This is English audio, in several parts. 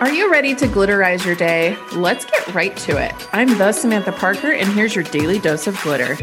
Are you ready to glitterize your day? Let's get right to it. I'm the Samantha Parker, and here's your daily dose of glitter.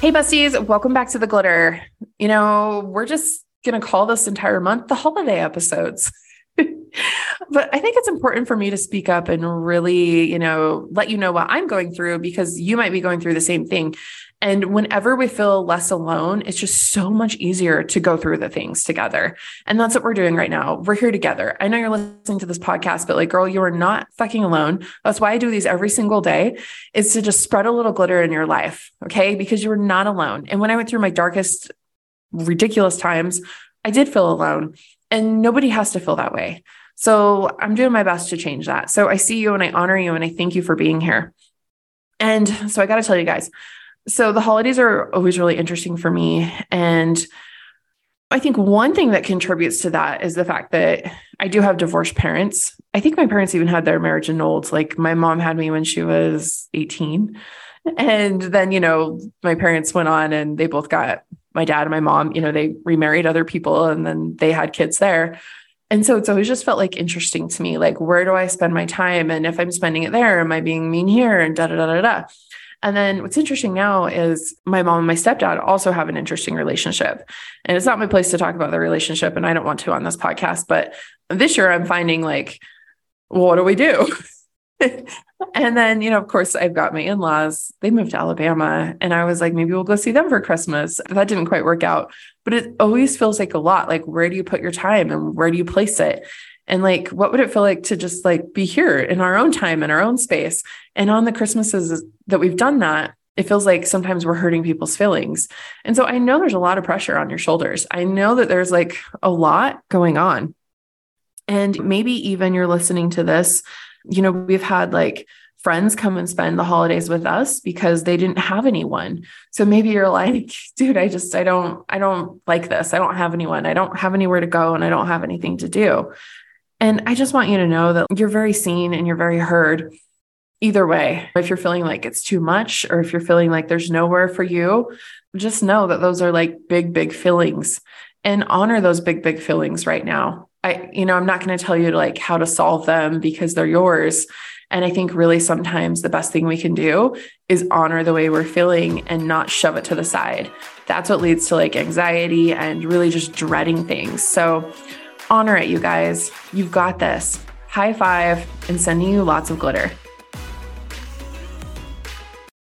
Hey, besties, welcome back to the glitter. You know, we're just going to call this entire month the holiday episodes. but I think it's important for me to speak up and really, you know, let you know what I'm going through because you might be going through the same thing. And whenever we feel less alone, it's just so much easier to go through the things together. And that's what we're doing right now. We're here together. I know you're listening to this podcast, but like, girl, you are not fucking alone. That's why I do these every single day is to just spread a little glitter in your life. Okay. Because you are not alone. And when I went through my darkest, ridiculous times, I did feel alone and nobody has to feel that way. So I'm doing my best to change that. So I see you and I honor you and I thank you for being here. And so I got to tell you guys, so the holidays are always really interesting for me. And I think one thing that contributes to that is the fact that I do have divorced parents. I think my parents even had their marriage annulled. Like my mom had me when she was 18. And then, you know, my parents went on and they both got my dad and my mom, you know, they remarried other people and then they had kids there. And so it's always just felt like interesting to me, like, where do I spend my time? And if I'm spending it there, am I being mean here? And da da da da da. And then what's interesting now is my mom and my stepdad also have an interesting relationship. And it's not my place to talk about the relationship, and I don't want to on this podcast. But this year I'm finding like, well, what do we do? and then, you know, of course, I've got my in laws. They moved to Alabama, and I was like, maybe we'll go see them for Christmas. That didn't quite work out, but it always feels like a lot. Like, where do you put your time and where do you place it? and like what would it feel like to just like be here in our own time in our own space and on the christmases that we've done that it feels like sometimes we're hurting people's feelings and so i know there's a lot of pressure on your shoulders i know that there's like a lot going on and maybe even you're listening to this you know we've had like friends come and spend the holidays with us because they didn't have anyone. So maybe you're like, dude, I just I don't I don't like this. I don't have anyone. I don't have anywhere to go and I don't have anything to do. And I just want you to know that you're very seen and you're very heard either way. If you're feeling like it's too much or if you're feeling like there's nowhere for you, just know that those are like big, big feelings and honor those big, big feelings right now. I, you know, I'm not going to tell you like how to solve them because they're yours. And I think really sometimes the best thing we can do is honor the way we're feeling and not shove it to the side. That's what leads to like anxiety and really just dreading things. So honor it, you guys. You've got this. High five and sending you lots of glitter.